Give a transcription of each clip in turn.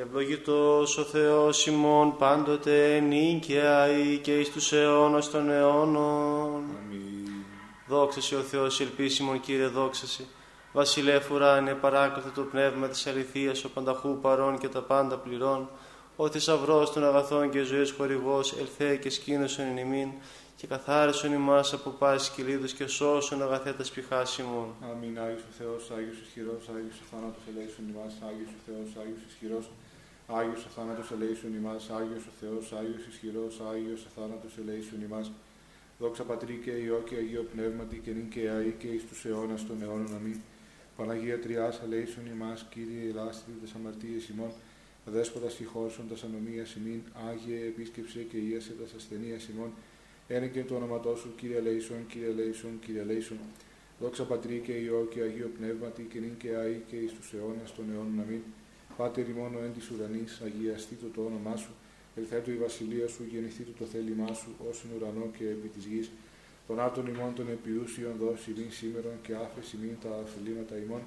Ευλογητός ο Θεός ημών πάντοτε νίκαια ή και εις τους αιώνας των αιώνων. Αμήν. Δόξα σε ο Θεός ελπίσιμον Κύριε δόξα σε. Βασιλεύ ουράνιε παράκλητο το πνεύμα της αληθείας ο πανταχού παρών και τα πάντα πληρών. Ο θησαυρός των αγαθών και ζωής χορηγός ελθέ και σκήνωσον εν ημίν και καθάρισον ημάς από πάσης κυλίδους και σώσον αγαθέτας πηχάς ημών. Αμήν. Άγιος ο Θεός, Άγιος ισχυρός, Άγιος ο θάνατος ελέησον ημάς, Άγιος ο Θεός, Άγιος ισχυρός, Άγιος ο θάνατος ελέησον ημάς, Άγιος ο Θεός, Άγιος ισχυρός, Άγιος ο θάνατος ελέησον ημάς. Δόξα Πατρί και Υιό και Αγίο Πνεύματι και νυν και αεί και εις τους αιώνας των αιώνων. Αμήν. Παναγία Τριάς ελέησον ημάς, Κύριε ελάστητη τες αμαρτίες ημών, Δέσποτα συγχώρσον τας ανομίας ημίν, Άγιε επίσκεψε και ίασε τας ασθενείας ημών, Ένεκεν το όνοματό σου, Κύριε Λέισον, Κύριε Λέισον, Κύριε Λέισον. Δόξα Πατρί και Υιό και Αγίω Πνεύματι και νυν και αεί και εις τους αιώνας των αιώνων. Αμήν. Πάτερ ημών ο εν τοις ουρανοίς, αγιαστήτω το όνομά σου, ελθέτω η βασιλεία σου, γενηθήτω το θέλημά σου, ως εν ουρανώ και επί της γης. Τον άρτον ημών τον επιούσιον δος ημίν σήμερον και άφες ημίν τα οφειλήματα ημών,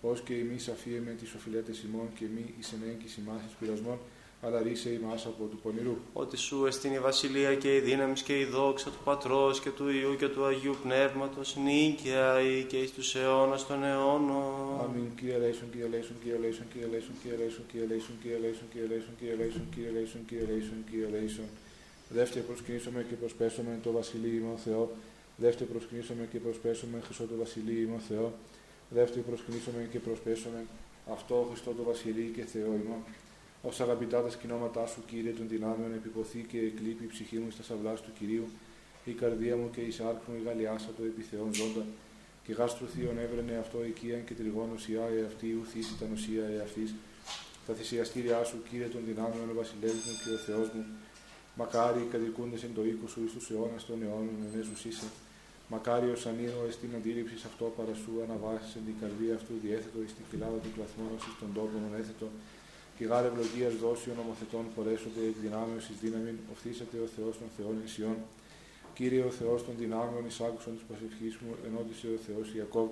ως και εμείς αφίεμεν τοις οφειλέταις ημών και μη εισενέγκης ημάς εις πειρασμόν, αλλά ρύσαι ημάς από του πονηρού. Ότι σου εστίν η βασιλεία και η δύναμις και η δόξα του Πατρός και του Υιού και του Αγίου Πνεύματος νυν και αεί και εις τους αιώνας των αιώνων. Αμήν. Κύριε ελέησον, Κύριε ελέησον, Κύριε ελέησον, Κύριε ελέησον, Κύριε ελέησον, Κύριε ελέησον, Κύριε ελέησον, Κύριε ελέησον, Κύριε ελέησον, Κύριε Λέισον, Κύριε Λέισον, Κύριε Λέισον. Δεύτερο προσκυνήσαμε και προσπέσαμε το Βασιλείο ημών Θεό. Δεύτερο προσκυνήσαμε και προσπέσαμε Χριστό το Βασιλείο ημών Θεό. Δεύτερο προσκυνήσαμε και προσπέσαμε αυτό Χριστό το Βασιλείο και Θεό ημών. Ω αγαπητά τα σκηνώματά σου, κύριε των δυνάμεων, επιποθεί και εκλείπει η ψυχή μου στα σαυλά του κυρίου, η καρδία μου και η σάρκ μου η γαλιάσα το επιθεών ζώντα, και γάστρου θείον έβρενε αυτό οικίαν και τριγώνο σιά εαυτή, ουθήσει τα νοσία εαυτή. Τα θυσιαστήριά σου, κύριε των δυνάμεων, ο βασιλεύ μου και ο Θεός μου, μακάρι οι κατοικούντες εν το οίκο σου εις τους αιώνας των αιώνων, ενέζου είσαι. Μακάριο ανήρω εστίν αντίληψη αυτό παρά σου αναβάσει την καρδία αυτού διέθετο εις την κοιλάδα του κλαθμόνος ει των τόπων έθετο και γάρε ευλογίας δόση νομοθετών φορέσονται εκ δυνάμεως εις δύναμη, οφθήσατε ο Θεός των Θεών Ισιών. Κύριε ο Θεός των δυνάμεων, εισάκουσον της προσευχής μου, ενώτησε ο Θεός Ιακώβ.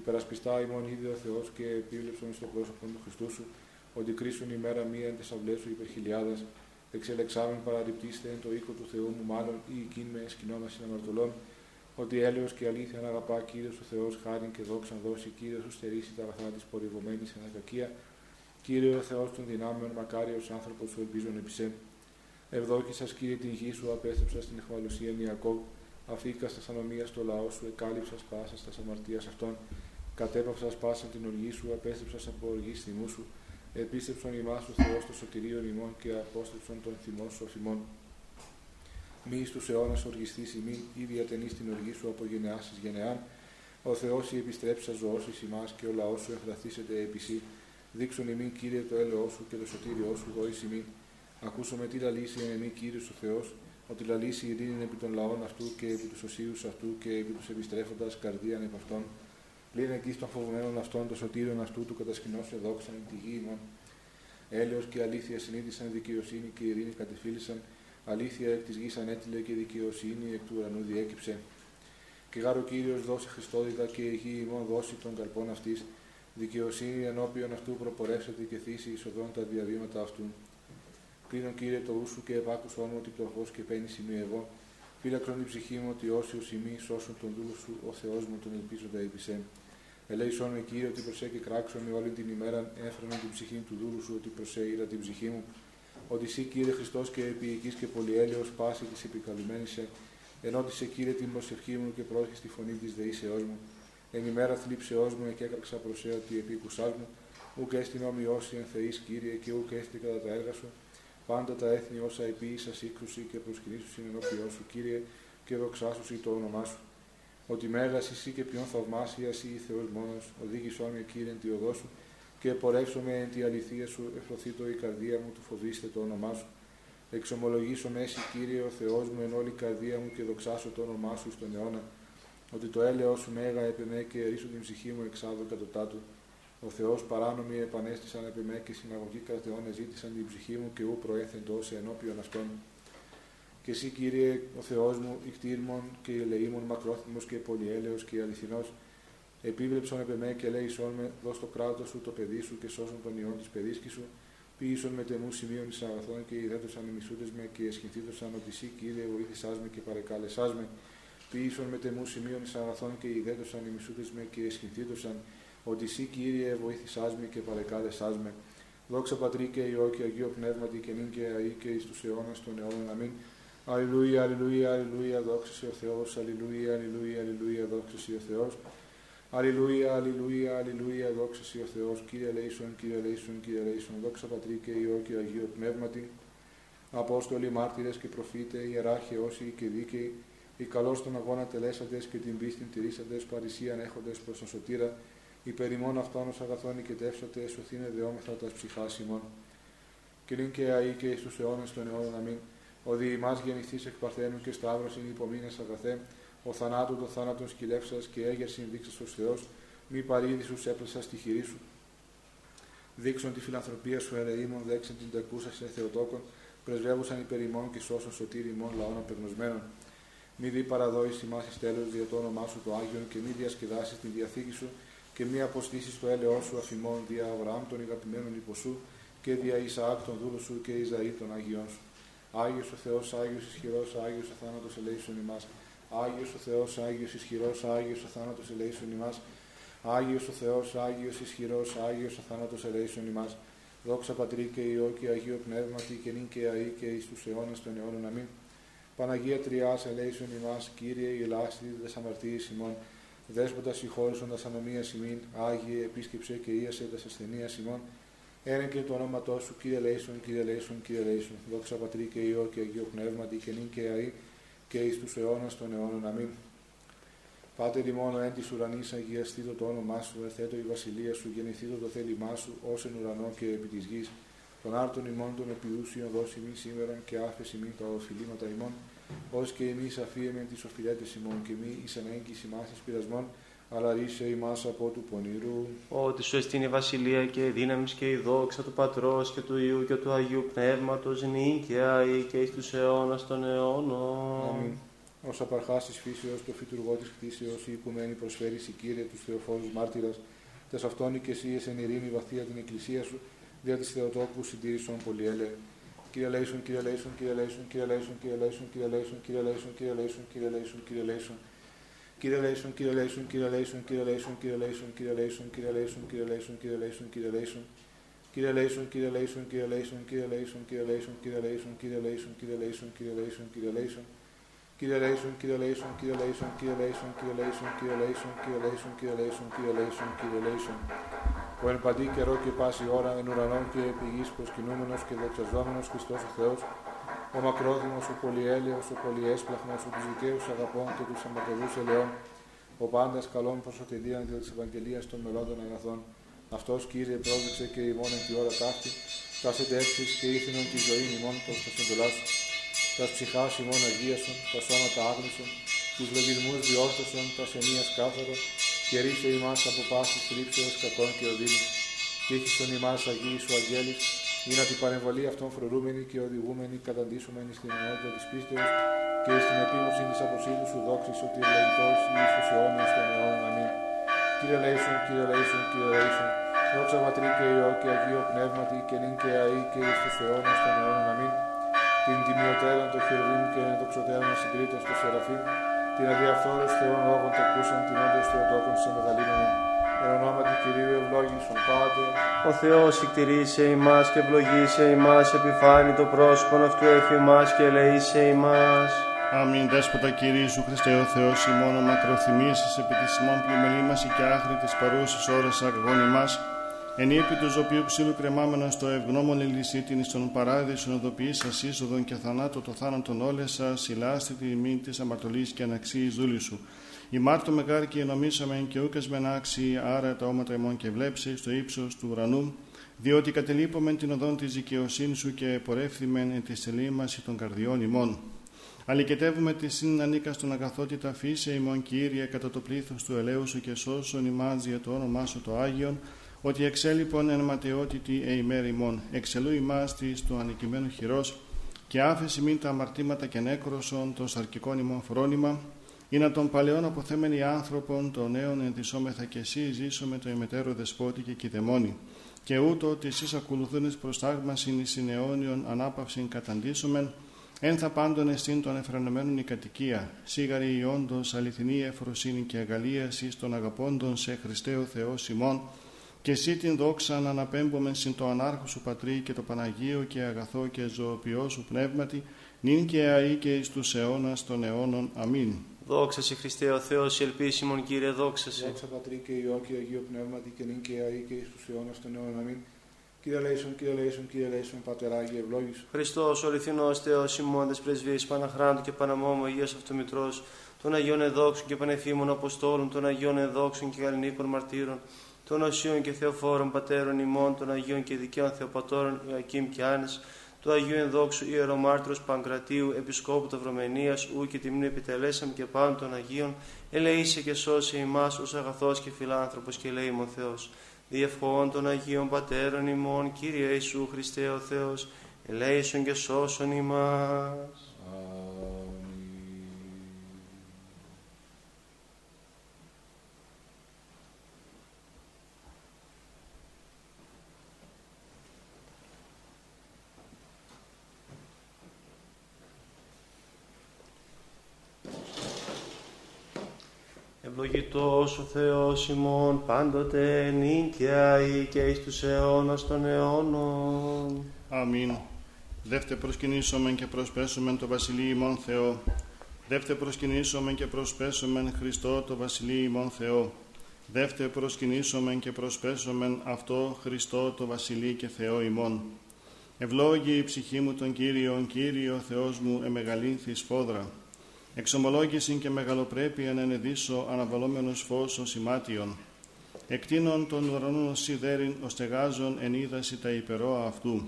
Υπερασπιστά ημών είδε ο Θεός και επίβλεψον στο πρόσωπο του Χριστού σου, ότι κρίσουν η μέρα μία εν τεσαυλέ σου υπερχιλιάδα. Εξελεξάμεν παραληπτήστε εν το οίκο του Θεού μου, μάλλον ή εκείν με σκηνώνα συναμαρτωλών. Ότι έλεος και αλήθεια να αγαπά κύριος ο Θεός, χάριν και δόξαν δώσει, κύριος σου στερήσει τα αγαθά της πορευωμένης ανακακία. Κύριε ο Θεός των δυνάμεων, μακάριος άνθρωπος σου ελπίζον επισέ. Ευδόκησας Κύριε την γη σου, απέστρεψα στην εχμαλωσία Ιακώβ, αφήκας στα ανομία στο λαό σου, εκάλυψα πάσα στα αμαρτία αυτών, κατέπαυσα πάσα την οργή σου, απέστρεψα από οργή θυμού σου, επίστεψον ημάς ο Θεός το σωτηρίο ημών και απόστρεψον τον θυμό σου αφημών. Μη εις τους αιώνας οργιστής ημί, ή διατενείς την οργή σου από γενεάς εις γενεάν, ο Θεός η επιστρέψα ζωώσεις ημάς και ο λαός σου εφραθήσεται επισή, Δείξον ημί, Κύριε, το έλεό σου και το σωτήριό σου, δόης ημί. Ακούσαμε τι λαλήσει εν εμεί, Κύριο ο Θεός, ότι λαλήσει η ειρήνη επί των λαών αυτού και επί τους οσίους αυτού και επί τους επιστρέφοντας καρδίαν επ' αυτών. Πλην εκεί των φοβουμένων αυτών, το σωτήριον αυτού του κατασκηνώσε δόξαν τη γη ημών. Έλεος και αλήθεια συνείδησαν, δικαιοσύνη και ειρήνη κατεφίλησαν. Αλήθεια εκ της γης ανέτειλε και δικαιοσύνη εκ του ουρανού διέκυψε. Και γάρο Κύριος δώσει Χριστόδικα και η γη ημών δώσει των καλπών αυτής δικαιοσύνη ενώπιον αυτού προπορεύσεται και θύσει εισοδών τα διαβήματα αυτού. Κλείνω κύριε το ούσου και ευάκουσον μου ότι πτωχό και παίρνει σημείο εγώ. Φύλαξον την ψυχή μου ότι όσοι σημεί σώσουν τον δούλο σου, ο Θεός μου τον ελπίζοντα επισέ. Ελέησον με κύριε ότι προσέ και κράξον με όλη την ημέρα, έφεραν την ψυχή του δούλου σου ότι προσέ ήρα την ψυχή μου. Ότι εσύ κύριε Χριστός και επί και πολυέλαιο πάση της επικαλουμένη σε, ενώτησε κύριε την προσευχή μου και πρόσχε στη φωνή της δεήσεώ μου εν ημέρα θλίψεώς μου και έκραξα προσέ ότι επίκουσάς μου, ουκ έστειν όμοιός εν θεής Κύριε και ουκ έστειν κατά τα έργα σου, πάντα τα έθνη όσα επίησα σύγκρουση και προσκυνήσου συνενώπιό σου Κύριε και δοξάσου το όνομά σου. Ότι μέγας εσύ και ποιον θαυμάσια εσύ Θεός μόνος, οδήγησόν με Κύριε εν τη οδό σου και πορεύσομαι εν τη αληθεία σου, το η καρδία μου του φοβήστε το όνομά σου. Εξομολογήσω με εσύ Κύριε ο Θεός μου εν όλη η καρδία μου και δοξάσω το όνομά σου στον αιώνα ότι το έλεος σου μέγα επιμέ και ρίσου την ψυχή μου εξάδω κατωτάτου. Ο Θεός παράνομοι επανέστησαν επιμέ και συναγωγή κατά αιώνε ζήτησαν την ψυχή μου και ου προέθεντο σε ενώπιον αυτών. Και εσύ Κύριε ο Θεός μου, κτήρμον και ελεήμων μακρόθυμος και πολυέλεος και αληθινός, επίβλεψον επεμέ και λέει με, δώσ' το κράτος σου το παιδί σου και σώσον τον ιόν της παιδίσκη σου, Ποιήσον με τεμού σημείων εις αγαθών και ιδέτωσαν ημισούτες με και εσχυνθήτωσαν ότι εσύ Κύριε βοήθησάς με και παρεκάλεσάς με. Ποιήσον με τεμούς σημείων εις αγαθών και ιδέτωσαν ημισούτες με και εσχυνθήτωσαν ότι εσύ Κύριε βοήθησάς με και παρεκάλεσάς με. Δόξα Πατρί και Υιό και Αγίο Πνεύματι και νυν και αή και εις τους αιώνας των αιώνων. Αμήν. Αλληλούια, αλληλούια, αλληλούια, δόξα σε ο Θεός, αλληλούια, αλληλούια, αλληλούια, δόξα σε ο Θεός. Αλληλούια, αλληλούια, αλληλούια, δόξα σε ο Θεός, Κύριε Λέισον, Κύριε Λέισον, Κύριε Λέισον, δόξα Πατρί και Υιό και Αγίο Πνεύματι, Απόστολοι, μάρτυρες και προφήτες, ιεράρχοι, όσοι και δίκαιοι, οι καλώς τον αγώνα τελέσαντες και την πίστη τηρήσαντες, παρησίαν έχοντες προς τον σωτήρα, υπερημών αυτών ως αγαθών και τεύσατε, σωθήνε δεόμεθα τας ψυχάς ημών. Και λύν και αή και εις τους αιώνες των αιώνων αμήν. Ο διημάς γεννηθείς εκ Παρθένου και Σταύρος είναι υπομείνες αγαθέ, ο θανάτου το θάνατον σκυλεύσας και έγερσιν δείξας ως Θεός, μη παρήδησους έπλασας στη χειρή σου. Δείξον τη φιλανθρωπία σου ερεήμων, δέξαν την τεκούσα σε Θεοτόκον, πρεσβεύουσαν υπερημών και σώσον σωτήρι ημών λαών απεγνωσμένων. Μη δει παραδόηση μα εις τέλος δια το όνομά σου το Άγιον και μη διασκεδάσεις την διαθήκη σου και μη αποστήσεις το έλεό σου αφημών δια Αβραάμ των αγαπημένων υποσού και δια Ισαάκ των δούλου σου και Ιζαή των Αγιών σου. Άγιος ο Θεός, Άγιος ισχυρός, Άγιος ο θάνατος ελέησον ημάς. Άγιος ο Θεός, Άγιος ισχυρός, Άγιος ο θάνατος ελέησον ημάς. Άγιος ο Θεός, Άγιος ισχυρός, Άγιος ο θάνατος ελέησον ημάς. Δόξα Πατρί και Υιό και Αγίο Πνεύματι και νυν και αή και εις τους αιώνας των αιώνων. Αμήν. Παναγία Τριάς ελέησον ημάς, Κύριε η ελάστη δες αμαρτίες ημών. Δέσποτα συγχώρησον τα ανομία ημίν, Άγιε επίσκεψε και ίασε τα ασθενεία ημών. Έρεν και το όνόματό σου, Κύριε Λέισον, Κύριε Λέισον, Κύριε Λέισον. Δόξα Πατρί και Υιό και Αγίο Πνεύματι και νυν και αή και εις τους αιώνας των αιώνων. Αμήν. Πάτερ ημών εν της ουρανής αγιαστήτω το όνομά σου, ερθέτω η βασιλεία σου, γεννηθήτω το θέλημά σου, ως εν ουρανό και επί της γης. Τον άρτον ημών των επιούσιων δώσει μη σήμερον και άφεση μη τα οφειλήματα ημών, ως και εμείς αφίεμεν τις οφειλέτες ημών και μη εις ανέγκης ημάς εις πειρασμών, αλλά ρίσε ημάς από του πονηρού. Ότι σου εστίν η βασιλεία και η δύναμη και η δόξα του Πατρός και του Ιού και του Αγίου Πνεύματος νυν και αή και εις τους αιώνας των αιώνων. Αμήν. Ως απαρχάς της φύσεως, το φυτουργό της κτήσεως, η οικουμένη προσφέρεις η Κύριε τους Θεοφόρους μάρτυρας, τες αυτόν και εσύ εν ειρήνη βαθία την εκκλησία σου, δια της Θεοτόκου συντήρησον πολυέλε. Κύριε Λέισον, Κύριε Λέισον, Κύριε Λέισον, Κύριε Λέισον, Κύριε Λέισον, Κύριε Λέισον, Κύριε Λέισον, Κύριε Λέισον, Κύριε Λέισον, Κύριε Λέισον. Κύριε Λέισον, Κύριε Λέισον, Κύριε Λέισον, Κύριε Λέισον, Κύριε Λέισον, Κύριε Λέισον, Κύριε Λέισον, Κύριε Λέισον, Κύριε Λέισον, Κύριε Λέισον. Κύριε Λέισον, Κύριε Λέισον, Κύριε Λέισον, Κύριε Λέισον, Κύριε Λέισον, Κύριε Λέισον, Κύριε Λέισον, Κύριε Λέισον, Κύριε Λέισον, Κύριε Λέισον. Κύριε Λέισον, Κύριε Λέισον, Κύριε Λέισον, Κύριε Λέισον, Κύριε Λέισον, Κύριε Λέισον, Κύριε Λέισον, Κύριε Λέισον, Κύριε Λέισον, Κύριε Λέισον. Ο εν παντή καιρό και πάση ώρα εν ουρανών και επί γης προσκυνούμενος και δοξαζόμενος Χριστός ο Θεός, ο μακρόθυμος, ο πολυέλαιος, ο πολυέσπλαχνος, ο τους δικαίους αγαπών και τους αματερούς ελαιών, ο πάντας καλών προσωτηρίαν δια της Ευαγγελίας των μελών των αγαθών. Αυτός, Κύριε, πρόδειξε και ημών εν τη ώρα ταύτη, τας συντεύξεις και ήθινον τη ζωή ημών προς τα συντολά σου. Τας ψυχάς ημών αγίασον, τα σώματα άγνησον, τους λογισμούς διόρθωσον, τας σενίας κάθαρο, και ρίσε ημάς από πάσης θλίψεως κακών και οδύνης. Και έχισον ημάς Αγίη σου αγγέλης, για να την παρεμβολή αυτών φρουρούμενοι και οδηγούμενοι καταντήσομενοι στην ενότητα της πίστεως και στην επίγνωση της αποσύλου σου δόξης ότι ευλογητός εις τους αιώνες των αιώνων. Αμήν. Κύριε Λέησον, Κύριε Λέησον, Κύριε Λέησον, δόξα Πατρί και Υιό και Αγίο Πνεύματι και νυν και αή και εις τους αιώνες των αιώνων. Αμήν. Την τιμιωτέραν των χερβίν και ενδοξωτέραν συγκρίτως των Σεραφείμ, την αδιαφθόρους Θεών λόγων τεκούσαν την όντως Θεοτόκων σε μεγαλύνομη. Εν ονόματι Κυρίου ευλόγησον Πάτερ, Ο Θεός εκτηρήσε ημάς και ευλογήσε ημάς, επιφάνει το πρόσωπον αυτού εφημάς και ελεήσε ημάς. Αμήν δέσποτα Κυρίου Χριστέ ο Θεός ημών ο μακροθυμίσεις επί της ημών πλημελήμαση και άχρη της παρούσης ώρας αγγών ημάς, εν ύπη του ζωπίου ψήλου κρεμάμενο στο ευγνώμων ελισίτην εις τον παράδεισον οδοποιείς σας είσοδον και θανάτω το θάνατον όλες σας, ηλάστε τη μήν της αμαρτωλής και αναξίης δούλης σου. Η Μάρτο μεγάρ και νομίσαμεν και ούκες μεν άξιοι, άρα τα όματα ημών και βλέψεις στο ύψος του ουρανού, διότι κατελείπομεν την οδόν της δικαιοσύνης σου και πορεύθυμεν εν τη σελήμαση των καρδιών ημών. Αλικετεύουμε τη σύν ανήκα στον αγαθότητα φύσε ημών Κύριε κατά το πλήθος του ελαίου σου και σώσον ημάς για το όνομά σου το Άγιον, ότι εξέλιπον εν ματαιότητη ε ημέρ ημών, εξελού ημάς της του ανικημένου χειρός, και άφεση μην τα αμαρτήματα και νέκροσον το σαρκικών ημών φρόνημα, ή να των παλαιών αποθέμενοι άνθρωπον, των νέων ενδυσόμεθα και εσύ ζήσομε το ημετέρω δεσπότη και κηδεμόνι. Και ούτω ότι εσείς ακολουθούν προστάγμασιν εις αιώνιον ανάπαυσιν καταντήσομεν, Εν θα πάντων εστίν των εφρανωμένων η κατοικία, σίγαρη η όντως αληθινή εφροσύνη και αγαλίασης των αγαπώντων σε Χριστέο Θεό Σιμών, και εσύ την δόξα να αναπέμπομεν συν το ανάρχο σου Πατρί και το Παναγίο και αγαθό και ζωοποιό σου πνεύματι, νυν και αή και εις τους αιώνας των αιώνων. Αμήν. Δόξα σε Χριστέ ο Θεός, ελπίσιμον Κύριε, δόξα σε. Δόξα Πατρί και Υιό και Αγίο Πνεύματι και νυν και αή και εις τους αιώνας των αιώνων. Αμήν. Κύριε Λέησον, Κύριε Λέησον, Κύριε Λέησον, Πατεράγι, ευλόγησον. Χριστός, ο αληθινός Θεός, ημώντες πρεσβείες, Παναχράντου και Παναμόμου, Αγίας Αυτομητρός, των Αγίων Εδόξων και Πανεφήμων Αποστόλων, των Αγίων Εδόξων και Γαλλινίκων Μαρτύρων, των Οσίων και Θεοφόρων Πατέρων ημών, των Αγίων και Δικαίων Θεοπατώρων Ιωακήμ και Άνες, του Αγίου Ενδόξου Ιερομάρτυρος Παγκρατίου, Επισκόπου Ταυρομενίας, ου και τιμήν επιτελέσαμε και πάνω των Αγίων, ελεήσε και σώσε ημάς ως αγαθός και φιλάνθρωπος και ελεήμων Θεός. Διευχών των Αγίων Πατέρων ημών, Κύριε Ιησού Χριστέ ο Θεός, ελέησον και σώσον ημάς. Ευλογητός ο Θεός ημών πάντοτε νίκαια ή και εις τους αιώνας των αιώνων. Αμήν. Δεύτε προσκυνήσομεν και προσπέσομεν το Βασιλείο ημών Θεό. Δεύτε προσκυνήσομεν και προσπέσομεν Χριστό το Βασιλείο ημών Θεό. Δεύτε προσκυνήσομεν και προσπέσομεν αυτό Χριστό το Βασιλείο και Θεό ημών. Ευλόγη η ψυχή μου τον Κύριον, Κύριο Θεός μου εμεγαλύνθης σφόδρα. Εξομολόγηση και μεγαλοπρέπεια να ενεδίσω αναβαλόμενος φως ως ημάτιον. Εκτείνων των ουρανών σιδέριν ω στεγάζων εν είδαση τα υπερόα αυτού.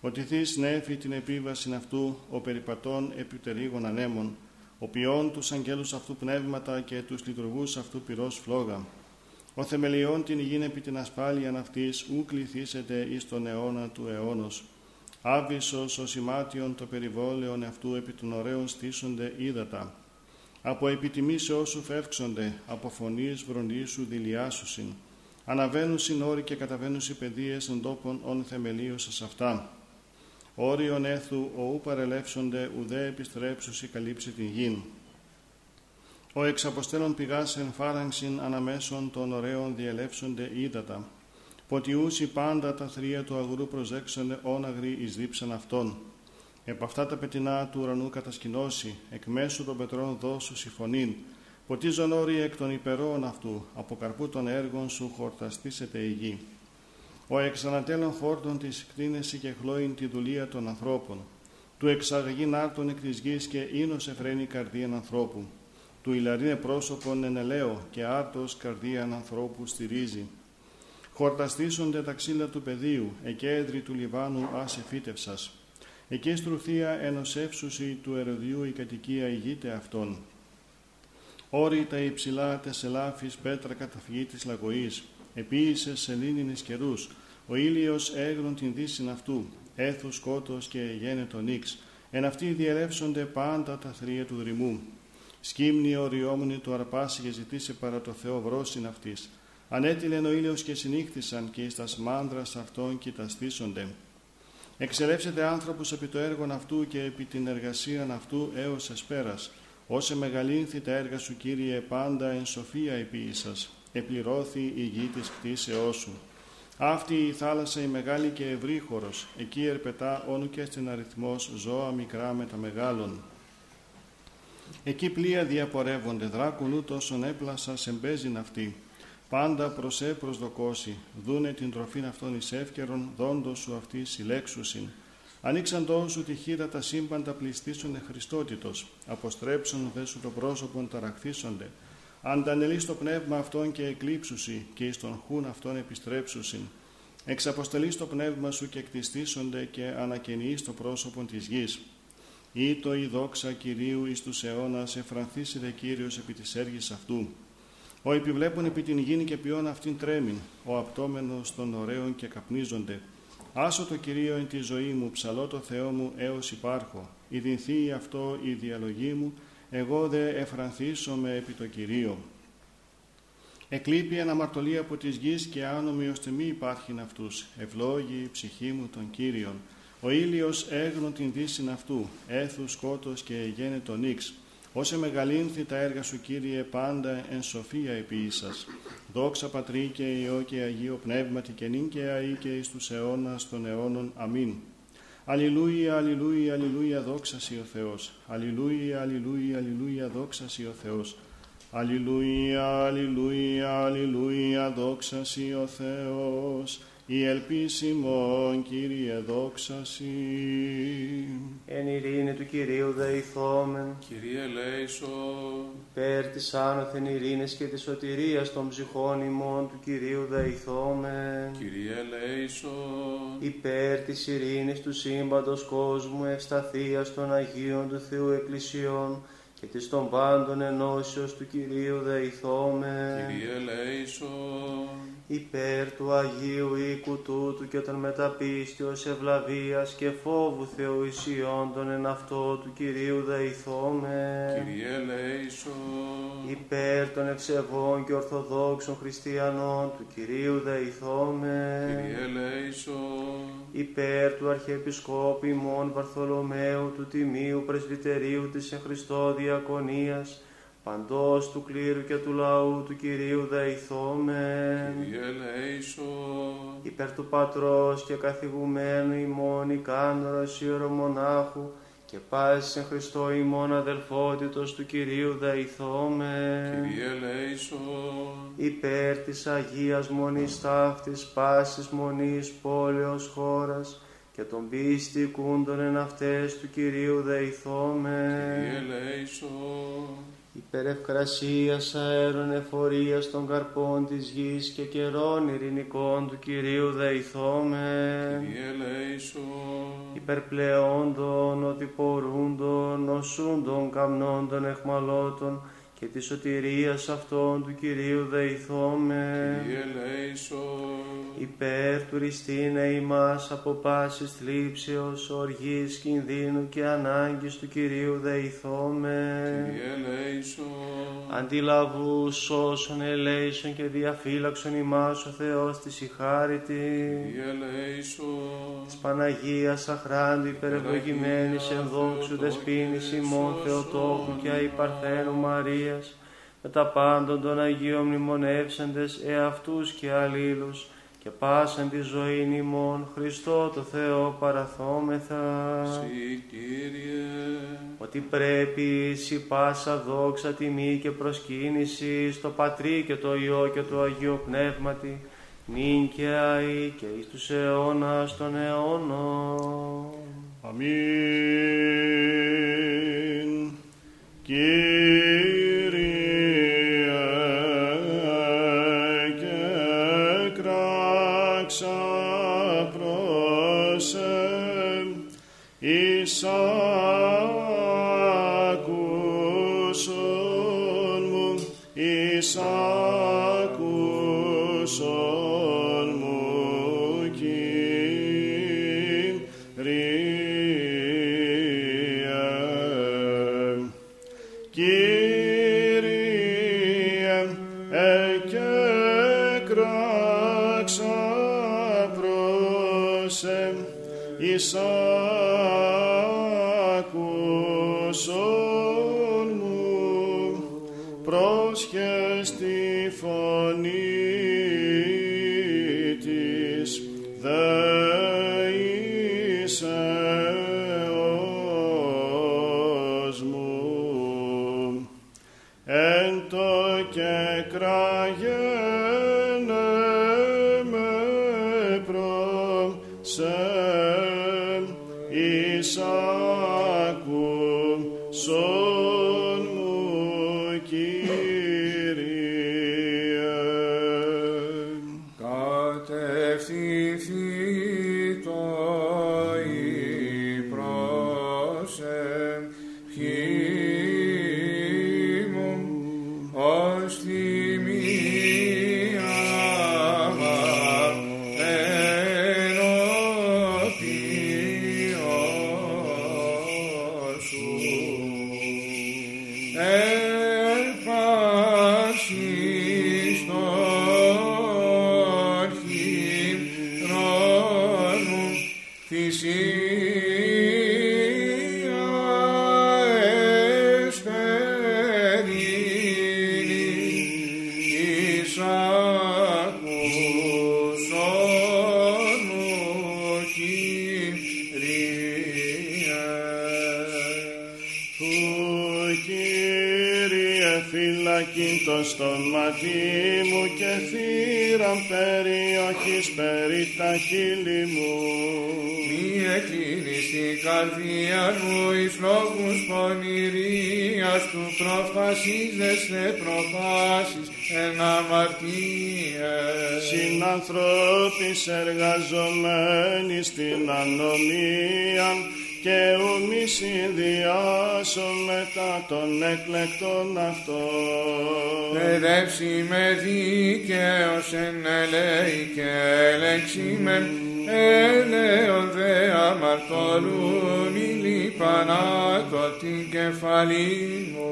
Ότι θείς νέφη την επίβαση αυτού, ο περιπατών επιτερίγων ανέμων, ο ποιόν τους αγγέλους αυτού πνεύματα και τους λειτουργούς αυτού πυρός φλόγα. Ο θεμελιών την υγιήν επί την ασφάλεια αυτής, ου κληθήσετε εις τον αιώνα του αιώνος. Άβυσος ο σημάτιον το περιβόλαιον αυτού επί των ωραίων στήσονται ύδατα. Από επιτιμήσεώς σου φεύξονται, από φωνής βρονίσου δηλιάσουσιν. Αναβαίνουν όροι και καταβαίνουν παιδείες εν τόπων ον θεμελίωσας αυτά. Όριον έθου ο ου παρελεύσονται ουδέ επιστρέψουσι καλύψει την γην. Ο εξαποστέλων πηγάς εν φάραγξιν αναμέσων των ωραίων διελεύσονται ύδατα ποτιούσι πάντα τα θρία του αγρού προσέξανε όναγροι εις δίψαν αυτών. Επ' αυτά τα πετεινά του ουρανού κατασκηνώσει, εκ μέσου των πετρών δώσου συμφωνήν, ποτίζον όροι εκ των υπερών αυτού, από καρπού των έργων σου χορταστήσετε η γη. Ο εξανατέλων χόρτων της κτίνεση και χλώην τη δουλεία των ανθρώπων, του εξαγγήν άρτων εκ της γης και ίνος εφραίνει καρδίαν ανθρώπου, του ηλαρίνε πρόσωπον ενελαίο και άρτος καρδίαν ανθρώπου στηρίζει χορταστήσονται τα ξύλα του πεδίου, εκέντρη του Λιβάνου άσε φύτευσας. Εκεί στρουθία ενωσεύσουση του ερωδιού η κατοικία ηγείται αυτών. Όρη τα υψηλά τεσελάφης πέτρα καταφυγή της λαγωής, επίησε σε λίνινες καιρούς, ο ήλιος έγρον την δύσιν αυτού, έθους σκότος και γένετο νίξ, εν αυτοί διελεύσονται πάντα τα θρία του δρυμού. Σκύμνη οριόμουνη του αρπάσει και ζητήσε παρά το Θεό βρόσιν αυτής, Ανέτειλεν ο ήλιος και συνήχθησαν και εις τας μάνδρας αυτών κοιταστήσονται. Εξελεύσετε άνθρωπους επί το έργον αυτού και επί την εργασίαν αυτού έως εσπέρας. Όσε μεγαλύνθη τα έργα σου, Κύριε, πάντα εν σοφία επίησας. Επληρώθη η γη της κτίσεώς σου. Αυτή η θάλασσα η μεγάλη και ευρύχωρος, εκεί ερπετά όνου και στην αριθμός ζώα μικρά με τα μεγάλων. Εκεί πλοία διαπορεύονται, δράκουν ούτως έπλασα σε μπέζιν αυτή πάντα προς ε προσδοκώσει, δούνε την τροφήν αυτών εις εύκαιρον, δόντος σου αυτή συλλέξουσιν. Ανοίξαν σου τη χείρα τα σύμπαντα πληστήσονται Χριστότητος, αποστρέψουν δε σου το πρόσωπον ταραχθήσονται. Αντανελείς το πνεύμα αυτών και εκλείψουσι, και εις τον χούν αυτών επιστρέψουσιν. Εξαποστελείς το πνεύμα σου και εκτιστήσονται και ανακαινείς το πρόσωπον της γης. Ήτο η δόξα Κυρίου εις τους αιώνας εφρανθήσιδε Κύριος επί της έργης αυτού. Ο επιβλέπουν επί την γήνη και ποιόν αυτήν τρέμην, ο απτόμενος των ωραίων και καπνίζονται. Άσο το Κυρίο εν τη ζωή μου, ψαλώ το Θεό μου έως υπάρχω. Ιδινθεί αυτό η διαλογή μου, εγώ δε εφρανθίσομαι επί το Κυρίο. Εκλείπει αναμαρτωλή από της γης και άνομοι ώστε μη υπάρχειν αυτούς. Ευλόγη η ψυχή μου των Κύριων. Ο ήλιος έγνω την δύσιν αυτού, έθους σκότος και γένε τον ίξ. Όσε μεγαλύνθη τα έργα σου Κύριε πάντα εν σοφία επί ίσας. Δόξα Πατρί και Υιό και Αγίο Πνεύματι και νυν και αή και εις τους αιώνας των αιώνων. Αμήν. Αλληλούια, αλληλούια, αλληλούια, δόξα ο Θεός. Αλληλούια, αλληλούια, αλληλούια, δόξα ο Θεός. Αλληλούια, αλληλούια, αλληλούια, δόξα ο Θεός η ελπίσιμον Κύριε δόξαση. Εν ειρήνη του Κυρίου δεηθόμεν. Κύριε λέησον. Υπέρ της άνωθεν ειρήνης και της σωτηρίας των ψυχών ημών του Κυρίου δεηθόμεν. Κύριε λέησον. Υπέρ της ειρήνης του σύμπαντος κόσμου ευσταθίας των Αγίων του Θεού Εκκλησιών και της των πάντων ενώσεως του Κυρίου δεηθόμεν. Κύριε λέησον υπέρ του Αγίου οίκου τούτου και των μεταπίστεως ευλαβίας και φόβου Θεού ισιόντων εν αυτό του Κυρίου δεηθώμε. Κύριε Λέησον. Υπέρ των ευσεβών και ορθοδόξων χριστιανών του Κυρίου δεηθώμε. Κύριε Λέησον. Υπέρ του Αρχιεπισκόπη Μον Βαρθολομαίου του Τιμίου Πρεσβυτερίου της εν Χριστώ Διακονίας παντός του κλήρου και του λαού του Κυρίου δεηθόμεν. Κύριε Λέησον. Υπέρ του Πατρός και καθηγουμένου ημών ικάνωρος ιερομονάχου και πάσης σε Χριστό ημών αδελφότητος του Κυρίου δεηθόμεν. Κύριε Λέησον. Υπέρ της Αγίας Μονής Ταύτης πάσης Μονής πόλεως χώρας και των πίστη κούντων εν αυτές του Κυρίου δεηθόμεν. Κύριε Λέησον υπερευκρασίας αέρων εφορίας των καρπών της γης και καιρών ειρηνικών του Κυρίου δεηθώμε. Κύριε Λέησον. Υπερπλεόντων, οτυπωρούντων, νοσούντων, καμνόντων, εχμαλώτων, και τη σωτηρίας αυτών του Κυρίου δεηθώμε. Κύριε Λέησον. Υπέρ του ριστήνε ημάς από πάσης θλίψεως, οργής, κινδύνου και ανάγκης του Κυρίου δεηθώμε. Κύριε Λέησον. Αντιλαβούς σώσον ελέησον και διαφύλαξον ημάς ο Θεός της ηχάρητη. Κύριε Λέησον. Της Παναγίας αχράντου υπερευλογημένης εν δόξου δεσπίνης ημών Θεοτόκου και αϊπαρθένου Μαρία με τα πάντων των Αγίων μνημονεύσαντες εαυτούς και αλλήλους και πάσαν τη ζωή ημών Χριστό το Θεό παραθόμεθα. Συ, Κύριε. Ότι πρέπει σι πάσα δόξα τιμή και προσκύνηση στο Πατρί και το Υιό και το Αγίο Πνεύματι νυν και αεί και εις τους αιώνας των αιώνων. Αμήν. θυσία σε εις μου πρόσχεστη καρδία μου εις λόγους πονηρίας του προφασίζεσθε προφάσεις εν αμαρτίες. Συνανθρώπης εργαζομένοι στην ανομία και ου μη συνδυάσω μετά των εκλεκτών αυτών. Παιδεύσει με δίκαιος εν ελέη και έλεξη με έλεον δε αμαρτωλούν η λιπανάτο την κεφαλή μου.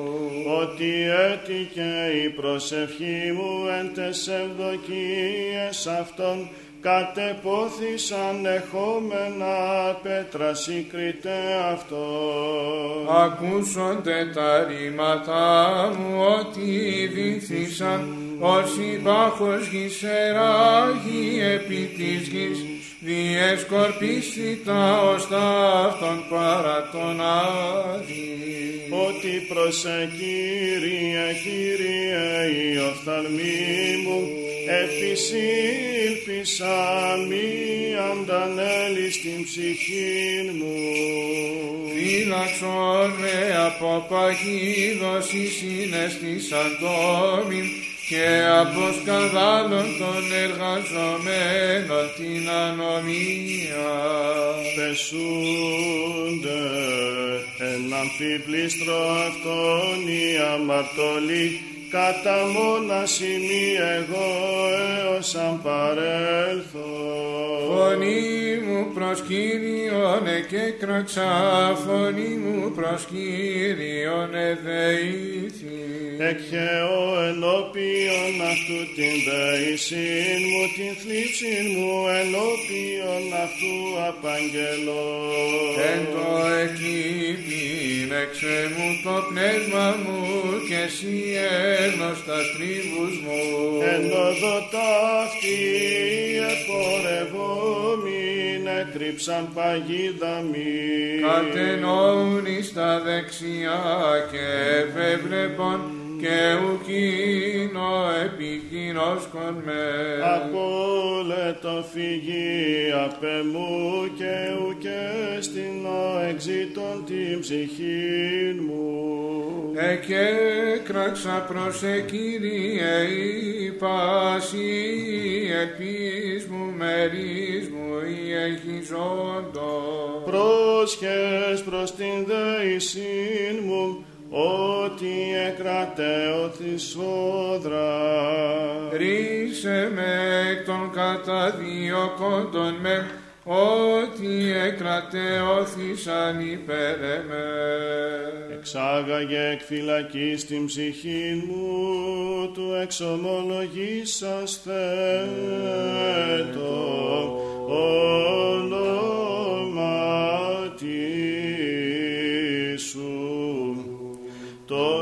ότι έτυχε η προσευχή μου εν τες ευδοκίες αυτών κατεπόθησαν εχόμενα πέτρα συγκριτέ αυτό. Ακούσονται τα ρήματά μου ότι δίθησαν όσοι βάχος γης εράγει επί της γης διεσκορπίστη τα οστά αυτών παρά τον Άδη. Ότι προσε Κύριε, Κύριε η οφθαλμή μου επισήλπισα μη αντανέλη στην ψυχή μου. Φύλαξον με από παγίδος η συναισθήσαν τόμην και από σκανδάλων των εργαζομένων την ανομία. Πεσούνται εν αμφιπλήστρο αυτόν η αμαρτωλή κατά μόνα σημεί εγώ έως αν παρέλθω. Φωνή μου προς Κύριον εκέκραξα, φωνή μου προς Κύριον εδεήθη. Εκχαιώ ενώπιον αυτού την δεησήν μου, την θλίψην μου ενώπιον αυτού απαγγελώ. Εν το εκλείπειν εξε μου το πνεύμα μου και εσύ έγνωστα τρίβους μου. Εν οδό ταύτη επορευόμην έκρυψαν παγίδα μη. Κατενόουν εις τα δεξιά και εφεβλεπον και ουκίνο επικοινώσκον με. Απόλετο φυγή απ' εμού και ουκέ στην εξήτων την ψυχήν μου. Εκέκραξα προς ε, Κύριε η πάση ελπίς μου μερίς μου η εχιζόντο. Πρόσχες προς την δεησήν μου, ότι εκρατέω τη σόδρα. Ρίσε με εκ των καταδιωκόντων με, ότι εκρατεώθησαν υπέρ εμέ. Εξάγαγε εκ φυλακής την ψυχή μου, του εξομολογήσας θέτω ονόματι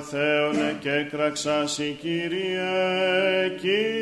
Θεόνε και κραξάσι Κύριε, Κύριε.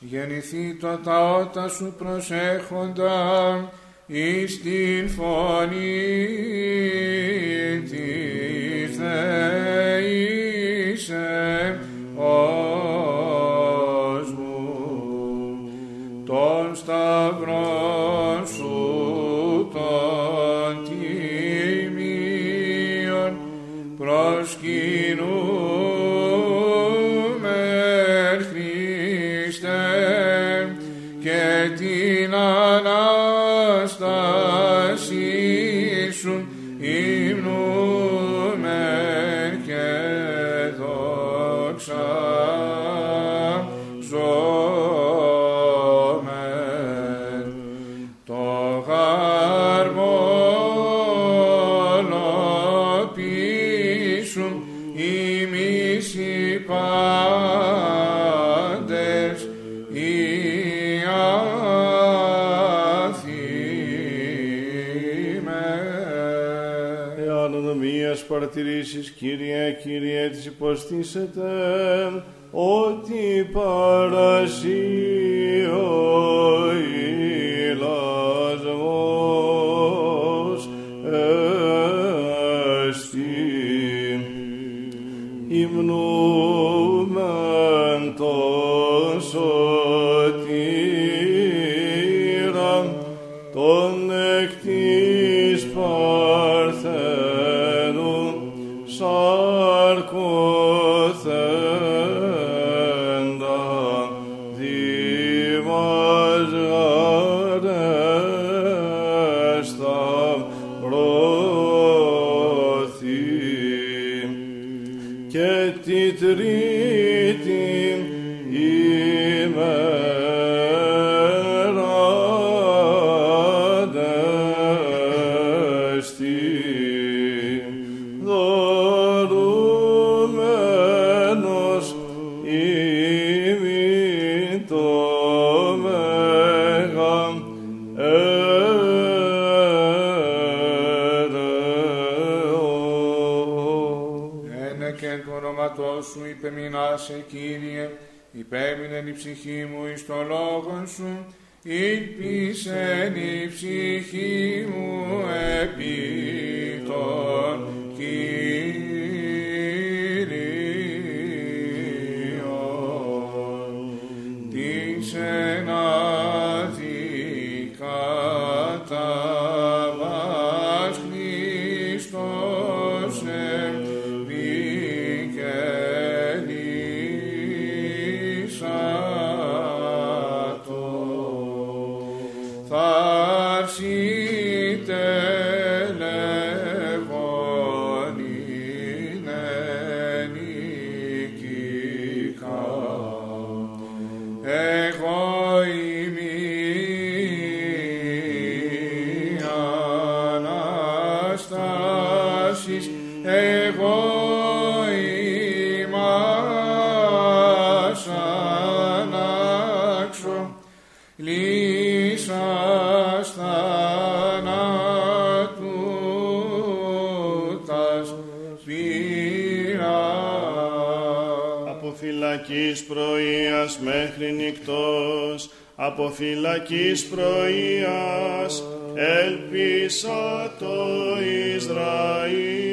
γεννηθεί το ταότα σου προσέχοντα εις την φωνή της επίσης Κύριε, Κύριε της υποστήσετε ότι παρασύρει φυλακής πρωίας μέχρι νυχτός, από φυλακής πρωίας, έλπισα το Ισραήλ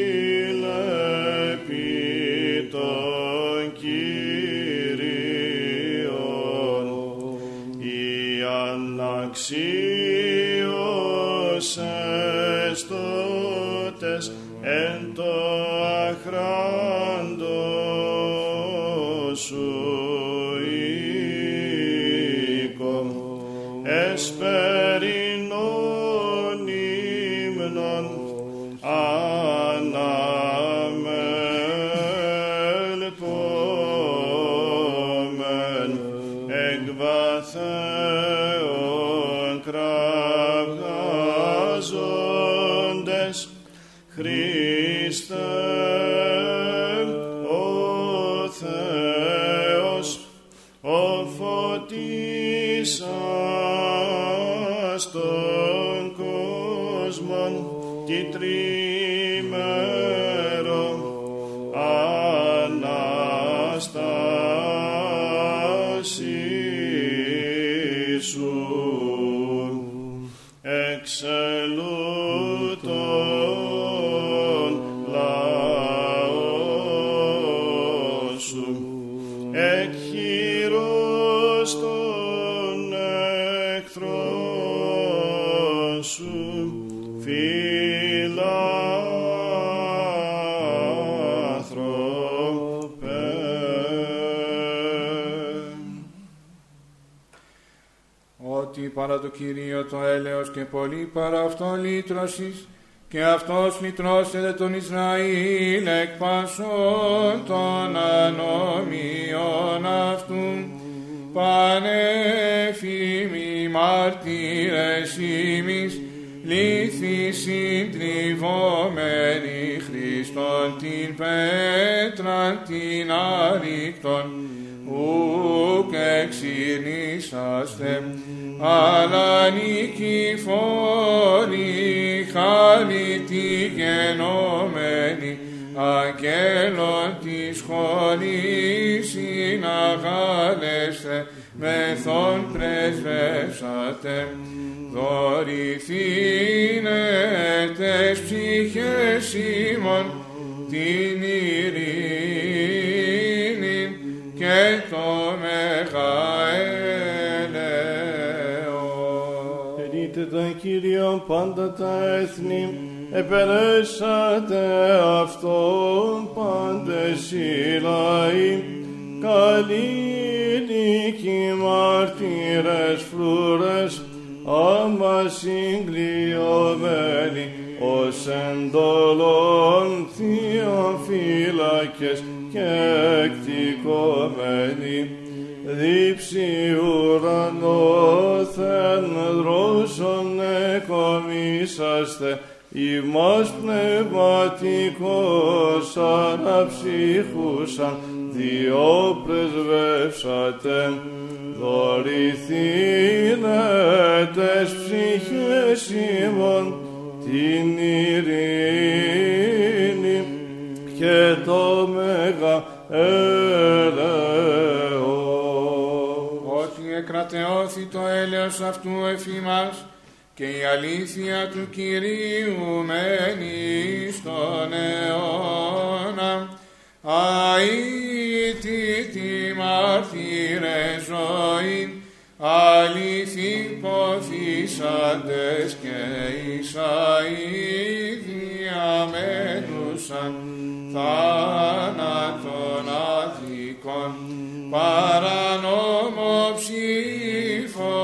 παρά το Κυρίο το έλεος και πολύ παρά αυτό λύτρωσης και αυτός λυτρώσεται τον Ισραήλ εκ πασών των ανομίων αυτού. Πανέφημοι μάρτυρες ημείς λύθη συντριβωμένοι Χριστόν την πέτρα την άρρηκτον ουκ εξηρνήσαστε αλλά νικηφόροι χάρητη γενόμενη αγγέλων της χωρής συναγάλεστε μεθόν πρεσβεύσατε δωρηθήνετες ψυχές ημών την ειρήνη Κύριον πάντα τα έθνη, επερέσατε αυτόν πάντες οι λαοί, καλλιτικοί μάρτυρες φρούρες, άμα συγκλειωμένοι, ως εντολών θείοφύλακες και εκτικωμένοι, δίψη ουρανόθεν δρόσον εκομίσαστε, ημάς πνευματικός αναψύχουσαν, διό πρεσβεύσατε, δωρηθήνετες ψυχές ημών, την ειρήνη και το μέγα έλεος. Ματαιώθη το έλεος αυτού εφήμας και η αλήθεια του Κυρίου μένει στον αιώνα. Αΐτη τη μαρτύρε ζωή, αληθή ποθήσαντες και Ισαΐδια μένουσαν θάνατον αδικών παρανόμο ψήφο